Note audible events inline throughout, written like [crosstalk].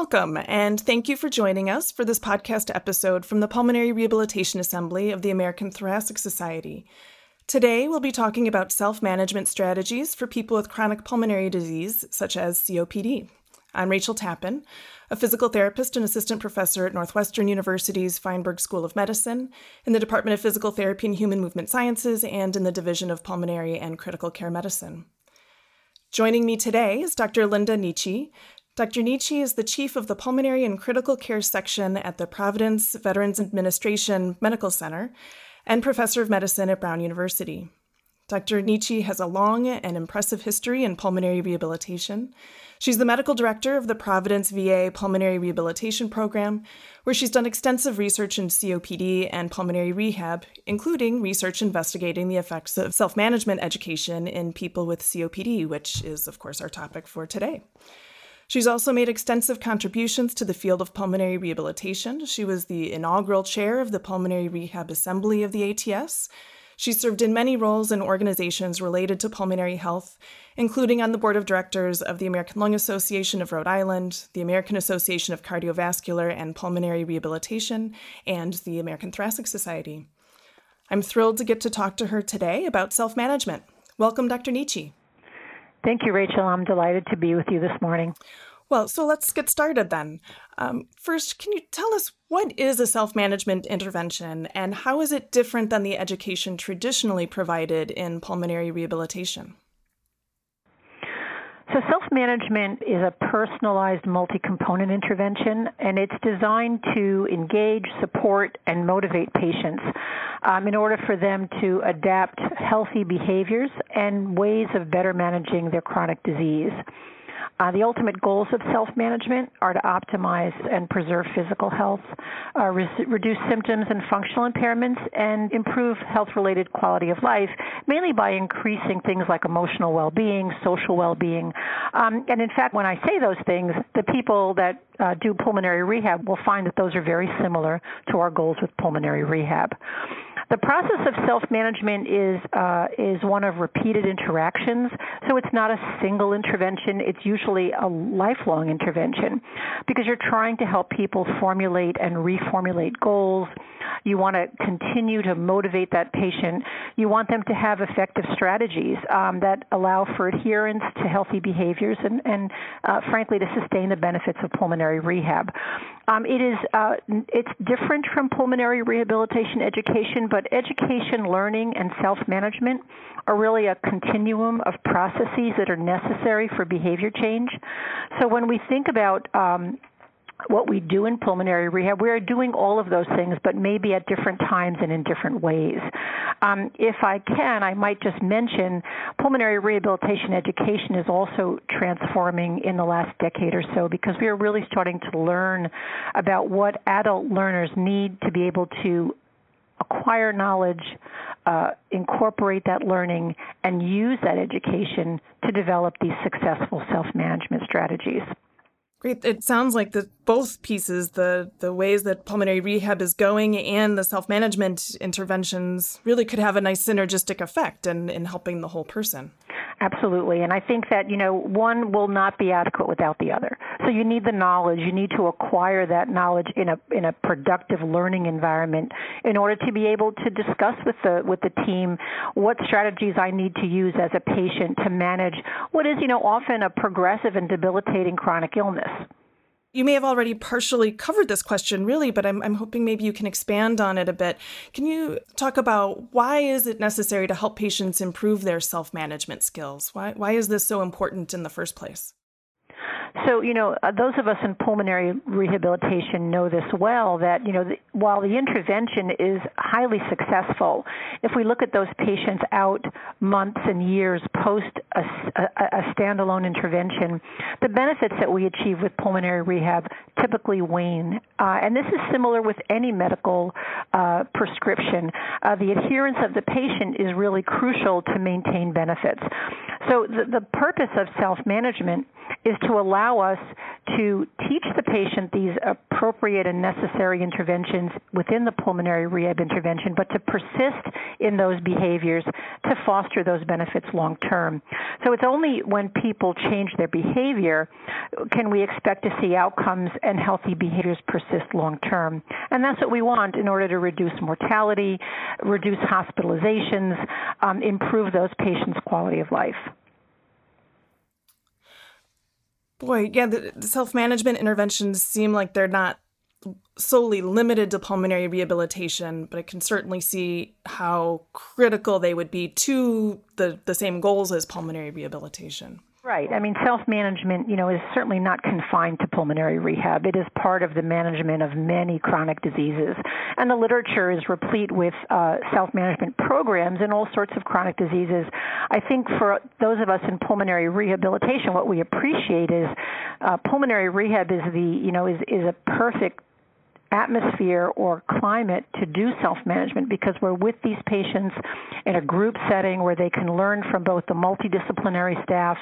Welcome, and thank you for joining us for this podcast episode from the Pulmonary Rehabilitation Assembly of the American Thoracic Society. Today, we'll be talking about self management strategies for people with chronic pulmonary disease, such as COPD. I'm Rachel Tappan, a physical therapist and assistant professor at Northwestern University's Feinberg School of Medicine, in the Department of Physical Therapy and Human Movement Sciences, and in the Division of Pulmonary and Critical Care Medicine. Joining me today is Dr. Linda Nici, Dr. Nici is the chief of the Pulmonary and Critical Care section at the Providence Veterans Administration Medical Center and professor of medicine at Brown University. Dr. Nici has a long and impressive history in pulmonary rehabilitation. She's the medical director of the Providence VA Pulmonary Rehabilitation Program, where she's done extensive research in COPD and pulmonary rehab, including research investigating the effects of self management education in people with COPD, which is, of course, our topic for today. She's also made extensive contributions to the field of pulmonary rehabilitation. She was the inaugural chair of the Pulmonary Rehab Assembly of the ATS. She served in many roles in organizations related to pulmonary health, including on the board of directors of the American Lung Association of Rhode Island, the American Association of Cardiovascular and Pulmonary Rehabilitation, and the American Thoracic Society. I'm thrilled to get to talk to her today about self management. Welcome, Dr. Nici. Thank you, Rachel. I'm delighted to be with you this morning. Well, so let's get started then. Um, first, can you tell us what is a self management intervention and how is it different than the education traditionally provided in pulmonary rehabilitation? So, self management is a personalized multi component intervention, and it's designed to engage, support, and motivate patients um, in order for them to adapt healthy behaviors and ways of better managing their chronic disease. Uh, the ultimate goals of self management are to optimize and preserve physical health, uh, re- reduce symptoms and functional impairments, and improve health related quality of life, mainly by increasing things like emotional well being, social well being. Um, and in fact, when I say those things, the people that uh, do pulmonary rehab will find that those are very similar to our goals with pulmonary rehab. The process of self-management is uh, is one of repeated interactions, so it's not a single intervention. It's usually a lifelong intervention because you're trying to help people formulate and reformulate goals. You want to continue to motivate that patient. You want them to have effective strategies um, that allow for adherence to healthy behaviors and, and uh, frankly, to sustain the benefits of pulmonary rehab. Um, it is uh, it's different from pulmonary rehabilitation education, but education, learning, and self-management are really a continuum of processes that are necessary for behavior change. So when we think about um, what we do in pulmonary rehab, we are doing all of those things, but maybe at different times and in different ways. Um, if I can, I might just mention pulmonary rehabilitation education is also transforming in the last decade or so because we are really starting to learn about what adult learners need to be able to acquire knowledge, uh, incorporate that learning, and use that education to develop these successful self management strategies. Great. It sounds like the both pieces, the the ways that pulmonary rehab is going and the self-management interventions really could have a nice synergistic effect in, in helping the whole person. Absolutely. And I think that, you know, one will not be adequate without the other. So you need the knowledge. You need to acquire that knowledge in a in a productive learning environment in order to be able to discuss with the with the team what strategies I need to use as a patient to manage what is, you know, often a progressive and debilitating chronic illness. You may have already partially covered this question, really, but I'm, I'm hoping maybe you can expand on it a bit. Can you talk about why is it necessary to help patients improve their self-management skills? Why, why is this so important in the first place? So, you know, uh, those of us in pulmonary rehabilitation know this well that, you know, while the intervention is highly successful, if we look at those patients out months and years post a, a, a standalone intervention, the benefits that we achieve with pulmonary rehab typically wane. Uh, and this is similar with any medical uh, prescription. Uh, the adherence of the patient is really crucial to maintain benefits. So, the, the purpose of self management is to allow us to teach the patient these appropriate and necessary interventions within the pulmonary rehab intervention, but to persist in those behaviors to foster those benefits long term. So it's only when people change their behavior can we expect to see outcomes and healthy behaviors persist long term. And that's what we want in order to reduce mortality, reduce hospitalizations, um, improve those patients' quality of life. Boy, yeah, the self management interventions seem like they're not solely limited to pulmonary rehabilitation, but I can certainly see how critical they would be to the, the same goals as pulmonary rehabilitation. Right. I mean, self management, you know, is certainly not confined to pulmonary rehab. It is part of the management of many chronic diseases. And the literature is replete with uh, self management programs in all sorts of chronic diseases. I think for those of us in pulmonary rehabilitation, what we appreciate is uh, pulmonary rehab is the, you know, is, is a perfect atmosphere or climate to do self management because we're with these patients in a group setting where they can learn from both the multidisciplinary staff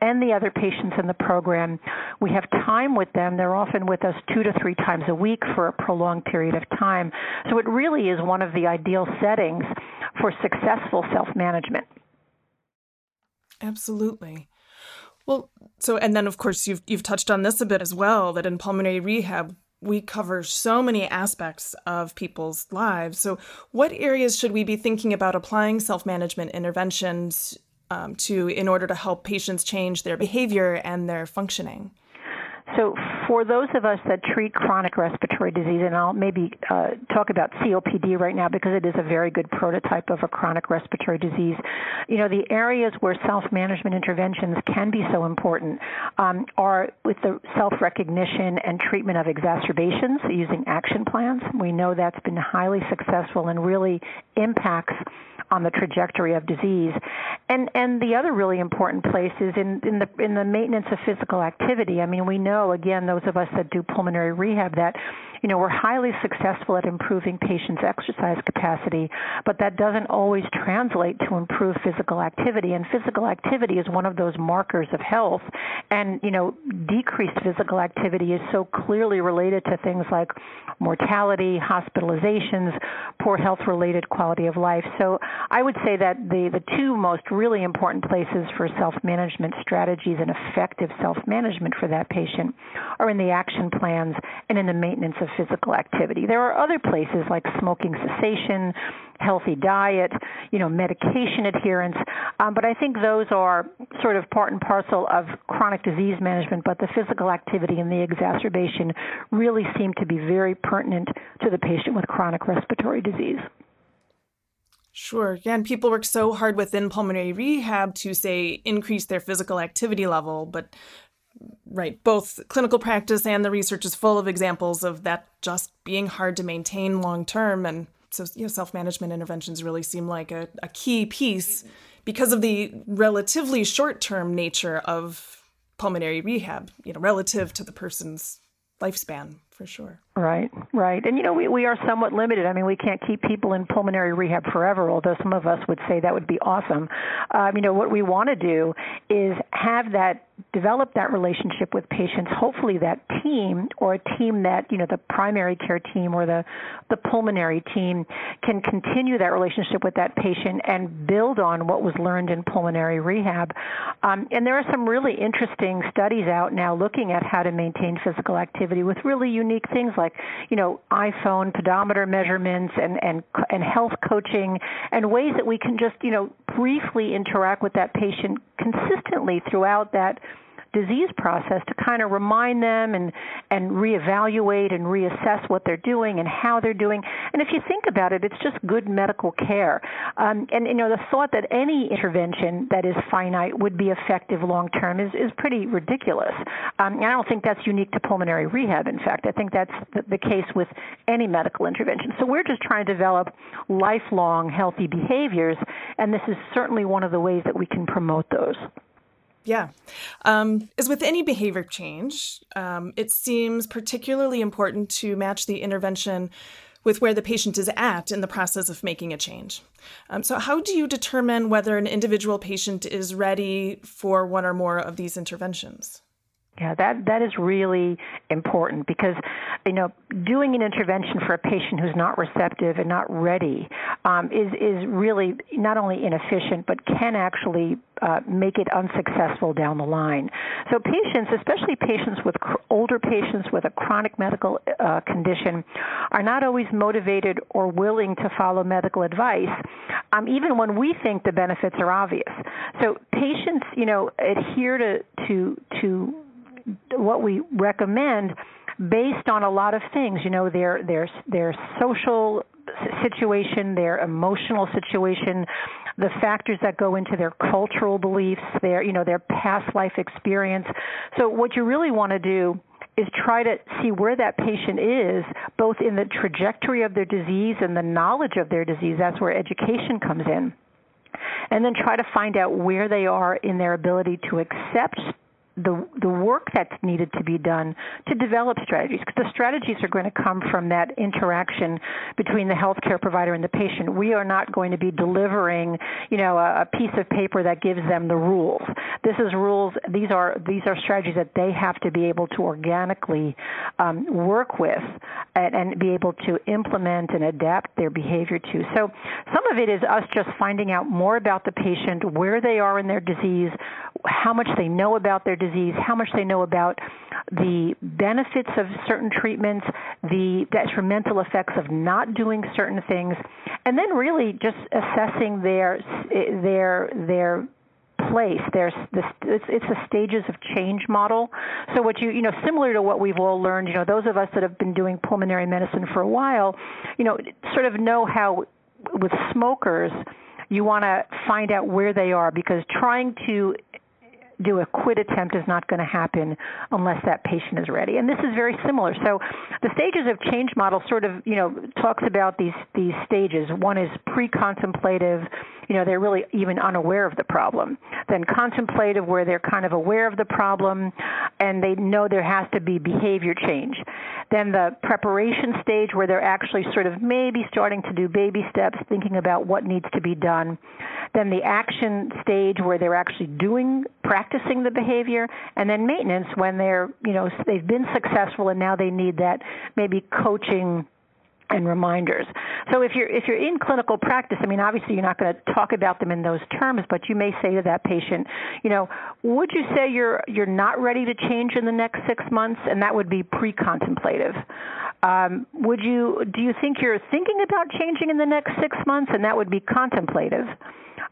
and the other patients in the program. We have time with them. They're often with us two to three times a week for a prolonged period of time. So it really is one of the ideal settings for successful self management. Absolutely. Well, so and then of course you've you've touched on this a bit as well that in pulmonary rehab we cover so many aspects of people's lives. So, what areas should we be thinking about applying self management interventions um, to in order to help patients change their behavior and their functioning? So, for those of us that treat chronic respiratory disease, and I'll maybe uh, talk about COPD right now because it is a very good prototype of a chronic respiratory disease. You know, the areas where self management interventions can be so important um, are with the self recognition and treatment of exacerbations using action plans. We know that's been highly successful and really impacts on the trajectory of disease. And and the other really important place is in, in the in the maintenance of physical activity. I mean, we know again those of us that do pulmonary rehab that you know, we're highly successful at improving patients' exercise capacity, but that doesn't always translate to improved physical activity. And physical activity is one of those markers of health. And, you know, decreased physical activity is so clearly related to things like mortality, hospitalizations, poor health related quality of life. So I would say that the, the two most really important places for self management strategies and effective self management for that patient are in the action plans and in the maintenance of physical activity. There are other places like smoking cessation, healthy diet, you know, medication adherence, um, but I think those are sort of part and parcel of chronic disease management. But the physical activity and the exacerbation really seem to be very pertinent to the patient with chronic respiratory disease. Sure. Yeah, and people work so hard within pulmonary rehab to say increase their physical activity level, but right, both clinical practice and the research is full of examples of that just being hard to maintain long term. And so, you know, self management interventions really seem like a, a key piece because of the relatively short term nature of pulmonary rehab, you know, relative to the person's lifespan for sure. Right, right. And you know, we, we are somewhat limited. I mean, we can't keep people in pulmonary rehab forever, although some of us would say that would be awesome. Um, you know, what we want to do is have that develop that relationship with patients, hopefully that team or a team that, you know, the primary care team or the, the pulmonary team can continue that relationship with that patient and build on what was learned in pulmonary rehab. Um, and there are some really interesting studies out now looking at how to maintain physical activity with really unique things like, you know, iPhone pedometer measurements and, and, and health coaching and ways that we can just, you know, briefly interact with that patient consistently throughout that disease process to kind of remind them and and reevaluate and reassess what they're doing and how they're doing. And if you think about it, it's just good medical care. Um, and you know, the thought that any intervention that is finite would be effective long term is is pretty ridiculous. Um, and I don't think that's unique to pulmonary rehab. In fact, I think that's the, the case with any medical intervention. So we're just trying to develop lifelong healthy behaviors, and this is certainly one of the ways that we can promote those. Yeah. Um, as with any behavior change, um, it seems particularly important to match the intervention with where the patient is at in the process of making a change. Um, so, how do you determine whether an individual patient is ready for one or more of these interventions? Yeah, that that is really important because you know doing an intervention for a patient who's not receptive and not ready um, is is really not only inefficient but can actually uh, make it unsuccessful down the line. So patients, especially patients with cr- older patients with a chronic medical uh, condition, are not always motivated or willing to follow medical advice, um, even when we think the benefits are obvious. So patients, you know, adhere to to to what we recommend based on a lot of things. You know, their their their social situation, their emotional situation, the factors that go into their cultural beliefs, their you know their past life experience. So what you really want to do is try to see where that patient is, both in the trajectory of their disease and the knowledge of their disease. That's where education comes in. And then try to find out where they are in their ability to accept the the work that's needed to be done to develop strategies because the strategies are going to come from that interaction between the healthcare provider and the patient. We are not going to be delivering, you know, a, a piece of paper that gives them the rules. This is rules. These are these are strategies that they have to be able to organically um, work with and, and be able to implement and adapt their behavior to. So some of it is us just finding out more about the patient, where they are in their disease, how much they know about their disease, how much they know about the benefits of certain treatments, the detrimental effects of not doing certain things, and then really just assessing their their their place. There's this, it's, it's a stages of change model. So what you you know similar to what we've all learned, you know, those of us that have been doing pulmonary medicine for a while, you know, sort of know how with smokers you want to find out where they are because trying to do a quit attempt is not going to happen unless that patient is ready. And this is very similar. So the stages of change model sort of, you know, talks about these these stages. One is pre-contemplative, you know, they're really even unaware of the problem. Then contemplative where they're kind of aware of the problem and they know there has to be behavior change. Then the preparation stage where they're actually sort of maybe starting to do baby steps, thinking about what needs to be done. Then the action stage where they're actually doing practicing the behavior and then maintenance when they're, you know, they've been successful and now they need that maybe coaching and reminders. So if you're if you're in clinical practice, I mean obviously you're not going to talk about them in those terms, but you may say to that patient, you know, would you say you're you're not ready to change in the next 6 months and that would be pre-contemplative. Um, would you do you think you're thinking about changing in the next 6 months and that would be contemplative.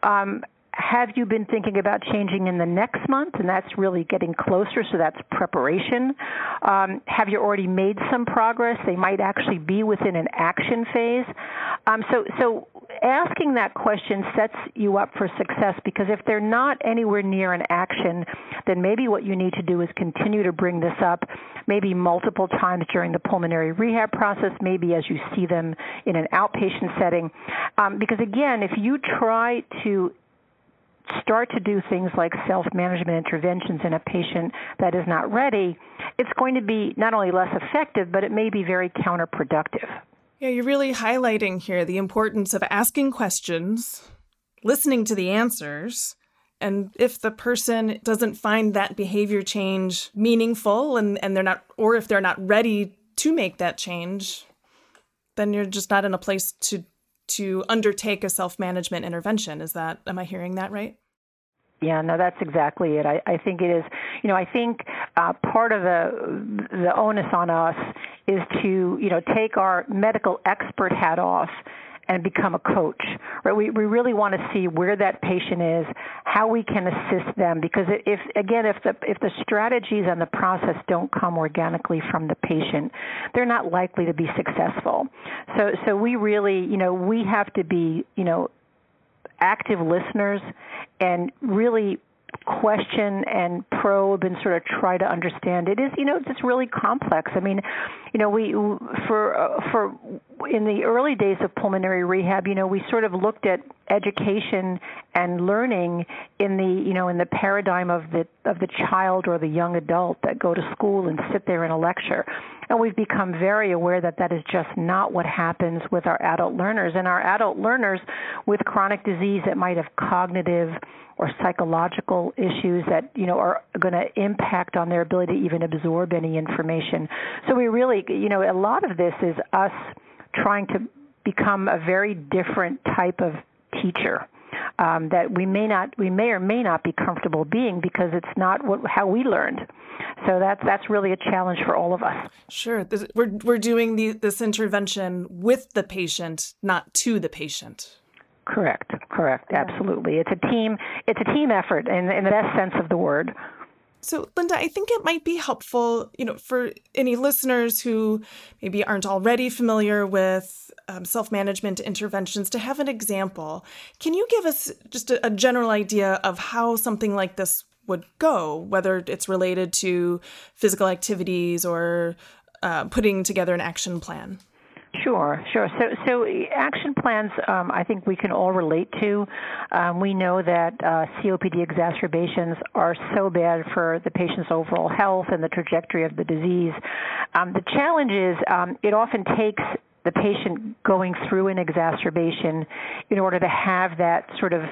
Um, have you been thinking about changing in the next month? And that's really getting closer, so that's preparation. Um, have you already made some progress? They might actually be within an action phase. Um, so, so asking that question sets you up for success because if they're not anywhere near an action, then maybe what you need to do is continue to bring this up, maybe multiple times during the pulmonary rehab process, maybe as you see them in an outpatient setting. Um, because again, if you try to start to do things like self management interventions in a patient that is not ready, it's going to be not only less effective, but it may be very counterproductive. Yeah, you're really highlighting here the importance of asking questions, listening to the answers. And if the person doesn't find that behavior change meaningful and, and they're not, or if they're not ready to make that change, then you're just not in a place to to undertake a self-management intervention. Is that am I hearing that right? Yeah, no, that's exactly it. I, I think it is. You know, I think uh, part of the the onus on us is to you know take our medical expert hat off and become a coach. Right? We we really want to see where that patient is, how we can assist them. Because if again, if the if the strategies and the process don't come organically from the patient, they're not likely to be successful. So so we really you know we have to be you know active listeners and really question and probe and sort of try to understand it is you know it's really complex i mean you know we for uh, for in the early days of pulmonary rehab, you know, we sort of looked at education and learning in the, you know, in the paradigm of the of the child or the young adult that go to school and sit there in a lecture. And we've become very aware that that is just not what happens with our adult learners. And our adult learners with chronic disease that might have cognitive or psychological issues that you know are going to impact on their ability to even absorb any information. So we really, you know, a lot of this is us trying to become a very different type of teacher. Um, that we may not, we may or may not be comfortable being because it's not what, how we learned. So that's that's really a challenge for all of us. Sure, this, we're we're doing the, this intervention with the patient, not to the patient. Correct. Correct. Absolutely. It's a team. It's a team effort in, in the best sense of the word. So, Linda, I think it might be helpful, you know, for any listeners who maybe aren't already familiar with um, self-management interventions to have an example. Can you give us just a, a general idea of how something like this would go, whether it's related to physical activities or uh, putting together an action plan? Sure, sure. So, so action plans, um, I think we can all relate to. Um, we know that uh, COPD exacerbations are so bad for the patient's overall health and the trajectory of the disease. Um, the challenge is um, it often takes the patient going through an exacerbation in order to have that sort of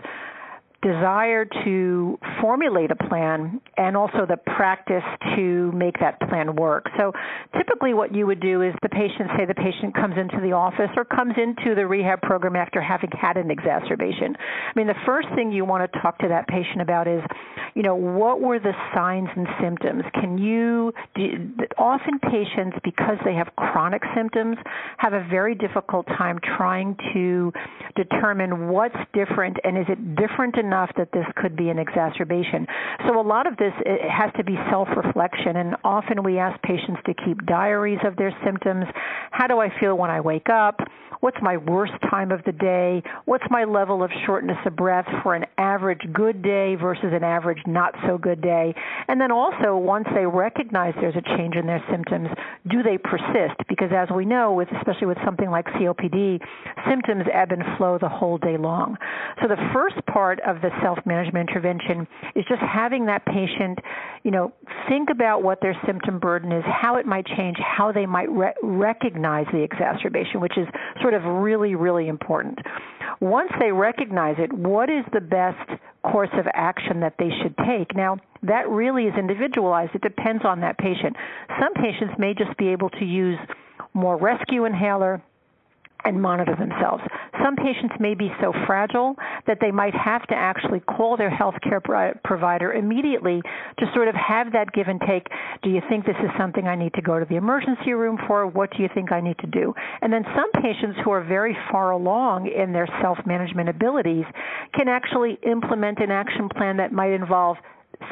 desire to formulate a plan and also the practice to make that plan work. So typically what you would do is the patient, say the patient comes into the office or comes into the rehab program after having had an exacerbation. I mean, the first thing you want to talk to that patient about is, you know, what were the signs and symptoms? Can you, do, often patients, because they have chronic symptoms, have a very difficult time trying to determine what's different and is it different enough enough that this could be an exacerbation. So a lot of this has to be self-reflection, and often we ask patients to keep diaries of their symptoms. How do I feel when I wake up? What's my worst time of the day? What's my level of shortness of breath for an average good day versus an average not so good day? And then also, once they recognize there's a change in their symptoms, do they persist? Because as we know, with, especially with something like COPD, symptoms ebb and flow the whole day long. So the first part of the self-management intervention is just having that patient, you know, think about what their symptom burden is, how it might change, how they might re- recognize the exacerbation, which is sort of really, really important. Once they recognize it, what is the best course of action that they should take? Now, that really is individualized. It depends on that patient. Some patients may just be able to use more rescue inhaler and monitor themselves. Some patients may be so fragile that they might have to actually call their healthcare provider immediately to sort of have that give and take. Do you think this is something I need to go to the emergency room for? What do you think I need to do? And then some patients who are very far along in their self management abilities can actually implement an action plan that might involve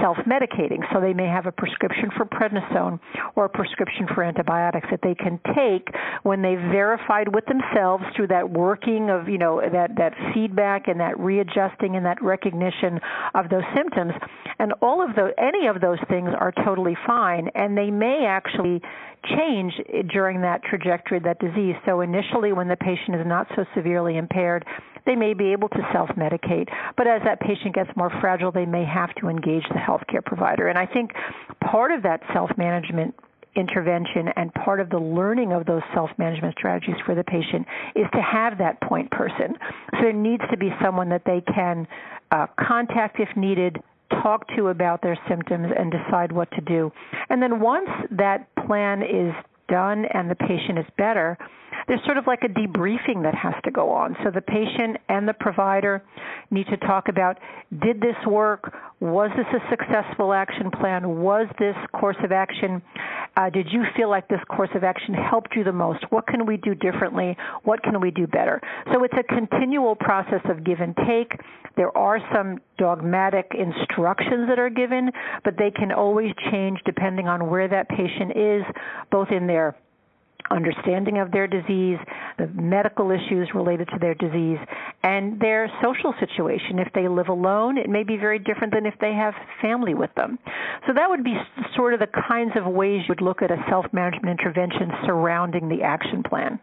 self-medicating. So they may have a prescription for prednisone or a prescription for antibiotics that they can take when they've verified with themselves through that working of, you know, that, that feedback and that readjusting and that recognition of those symptoms. And all of those, any of those things are totally fine and they may actually change during that trajectory of that disease. So initially when the patient is not so severely impaired, they may be able to self medicate. But as that patient gets more fragile, they may have to engage the healthcare provider. And I think part of that self management intervention and part of the learning of those self management strategies for the patient is to have that point person. So there needs to be someone that they can uh, contact if needed, talk to about their symptoms, and decide what to do. And then once that plan is done and the patient is better, there's sort of like a debriefing that has to go on. So the patient and the provider need to talk about did this work? Was this a successful action plan? Was this course of action? Uh, did you feel like this course of action helped you the most? What can we do differently? What can we do better? So it's a continual process of give and take. There are some dogmatic instructions that are given, but they can always change depending on where that patient is, both in their understanding of their disease, the medical issues related to their disease, and their social situation. If they live alone, it may be very different than if they have family with them. So that would be sort of the kinds of ways you would look at a self management intervention surrounding the action plan.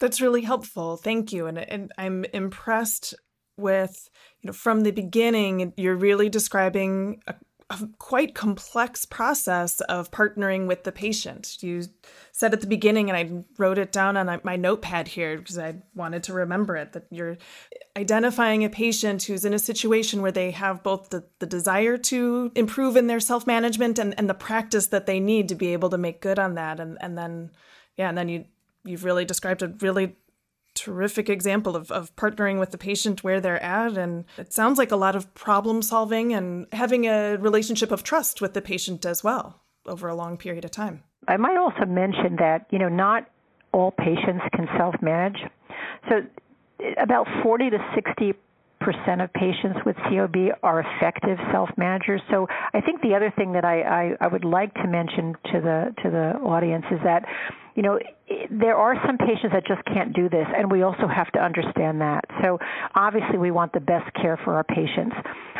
That's really helpful. Thank you. And, and I'm impressed with, you know, from the beginning, you're really describing a, a quite complex process of partnering with the patient. You said at the beginning, and I wrote it down on my notepad here because I wanted to remember it, that you're identifying a patient who's in a situation where they have both the, the desire to improve in their self management and, and the practice that they need to be able to make good on that. And, and then, yeah, and then you, you've really described a really terrific example of, of partnering with the patient where they're at. And it sounds like a lot of problem solving and having a relationship of trust with the patient as well over a long period of time. I might also mention that, you know, not all patients can self manage. So about 40 to 60 percent of patients with COPD are effective self-managers. So I think the other thing that I, I, I would like to mention to the to the audience is that you know, there are some patients that just can't do this, and we also have to understand that. So, obviously, we want the best care for our patients.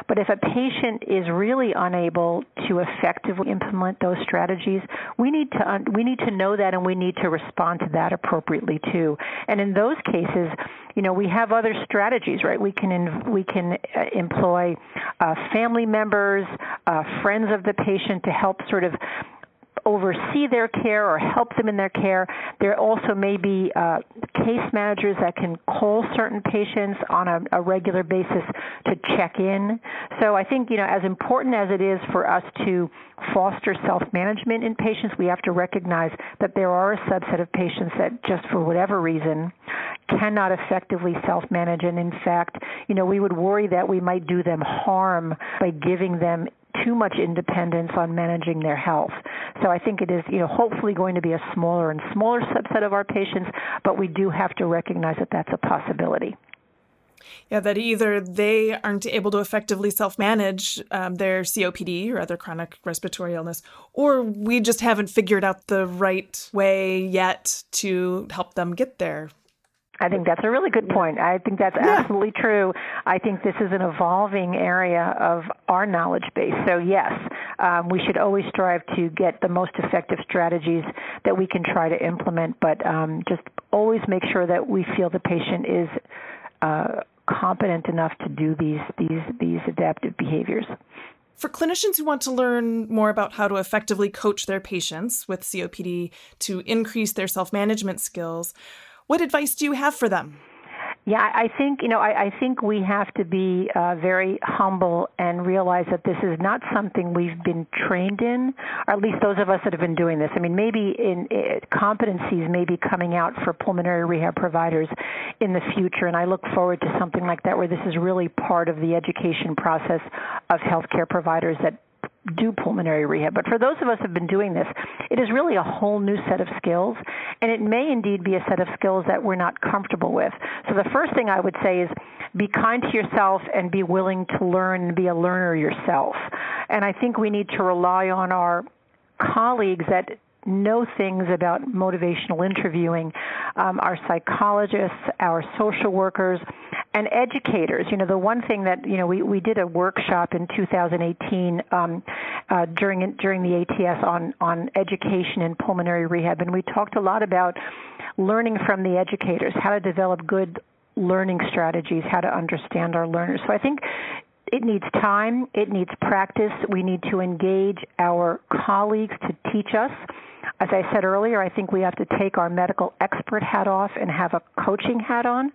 But if a patient is really unable to effectively implement those strategies, we need to we need to know that, and we need to respond to that appropriately too. And in those cases, you know, we have other strategies, right? We can we can uh, employ uh, family members, uh, friends of the patient to help sort of oversee their care or help them in their care. There also may be uh, case managers that can call certain patients on a, a regular basis to check in. So I think, you know, as important as it is for us to foster self-management in patients, we have to recognize that there are a subset of patients that just for whatever reason cannot effectively self-manage and in fact, you know, we would worry that we might do them harm by giving them too much independence on managing their health. So I think it is, you know, hopefully going to be a smaller and smaller subset of our patients, but we do have to recognize that that's a possibility. Yeah, that either they aren't able to effectively self manage um, their COPD or other chronic respiratory illness, or we just haven't figured out the right way yet to help them get there. I think that's a really good point. I think that's yeah. absolutely true. I think this is an evolving area of our knowledge base. So, yes, um, we should always strive to get the most effective strategies that we can try to implement, but um, just always make sure that we feel the patient is uh, competent enough to do these, these, these adaptive behaviors. For clinicians who want to learn more about how to effectively coach their patients with COPD to increase their self management skills, what advice do you have for them? Yeah, I think you know. I, I think we have to be uh, very humble and realize that this is not something we've been trained in, or at least those of us that have been doing this. I mean, maybe in competencies may be coming out for pulmonary rehab providers in the future, and I look forward to something like that where this is really part of the education process of healthcare providers that do pulmonary rehab. But for those of us who have been doing this, it is really a whole new set of skills, and it may indeed be a set of skills that we're not comfortable with. So the first thing I would say is be kind to yourself and be willing to learn and be a learner yourself. And I think we need to rely on our colleagues that know things about motivational interviewing, um, our psychologists, our social workers, and educators. You know, the one thing that you know we, we did a workshop in 2018 um, uh, during during the ATS on on education in pulmonary rehab, and we talked a lot about learning from the educators, how to develop good learning strategies, how to understand our learners. So I think it needs time, it needs practice. We need to engage our colleagues to teach us as I said earlier, I think we have to take our medical expert hat off and have a coaching hat on.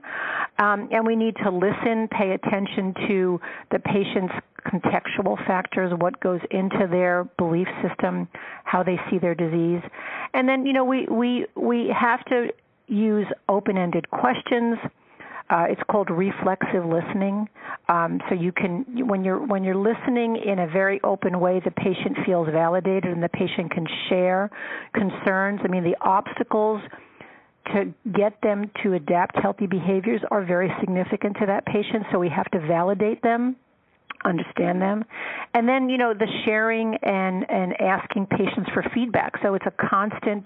Um, and we need to listen, pay attention to the patient's contextual factors, what goes into their belief system, how they see their disease. And then, you know, we, we, we have to use open ended questions uh, it's called reflexive listening. Um, so you can, when you're when you're listening in a very open way, the patient feels validated, and the patient can share concerns. I mean, the obstacles to get them to adapt healthy behaviors are very significant to that patient. So we have to validate them understand them. And then you know the sharing and and asking patients for feedback. So it's a constant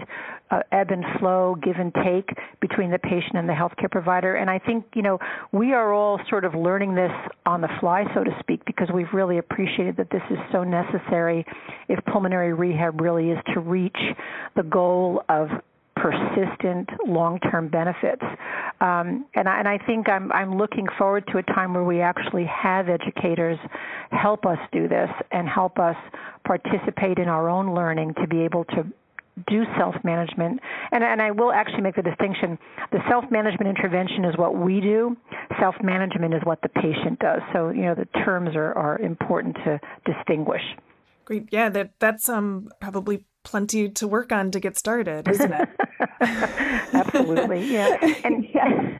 uh, ebb and flow give and take between the patient and the healthcare provider. And i think you know we are all sort of learning this on the fly so to speak because we've really appreciated that this is so necessary if pulmonary rehab really is to reach the goal of persistent long-term benefits. Um, and, I, and I think I'm, I'm looking forward to a time where we actually have educators help us do this and help us participate in our own learning to be able to do self management. And, and I will actually make the distinction the self management intervention is what we do, self management is what the patient does. So, you know, the terms are, are important to distinguish. Great. Yeah, that that's um probably plenty to work on to get started, isn't it? [laughs] Absolutely. Yeah. And yeah.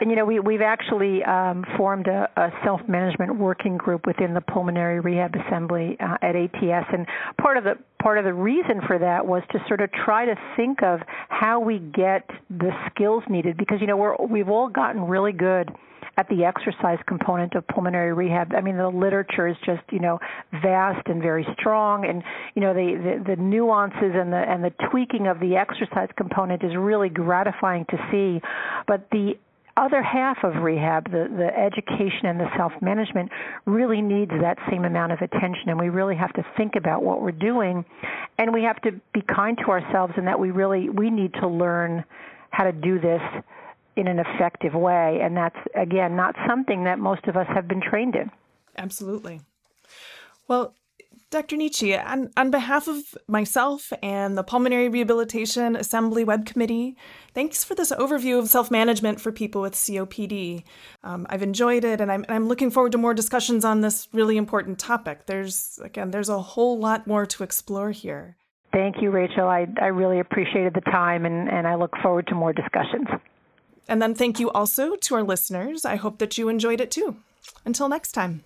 And you know, we we've actually um, formed a, a self-management working group within the Pulmonary Rehab Assembly uh, at ATS, and part of the part of the reason for that was to sort of try to think of how we get the skills needed, because you know we're we've all gotten really good at the exercise component of pulmonary rehab. I mean, the literature is just you know vast and very strong, and you know the, the the nuances and the and the tweaking of the exercise component is really gratifying to see. But the other half of rehab, the, the education and the self management, really needs that same amount of attention. And we really have to think about what we're doing. And we have to be kind to ourselves in that we really we need to learn how to do this in an effective way. And that's, again, not something that most of us have been trained in. Absolutely. Well, Dr. Nici, on, on behalf of myself and the Pulmonary Rehabilitation Assembly Web Committee, thanks for this overview of self management for people with COPD. Um, I've enjoyed it, and I'm, I'm looking forward to more discussions on this really important topic. There's, again, there's a whole lot more to explore here. Thank you, Rachel. I, I really appreciated the time, and, and I look forward to more discussions. And then thank you also to our listeners. I hope that you enjoyed it too. Until next time.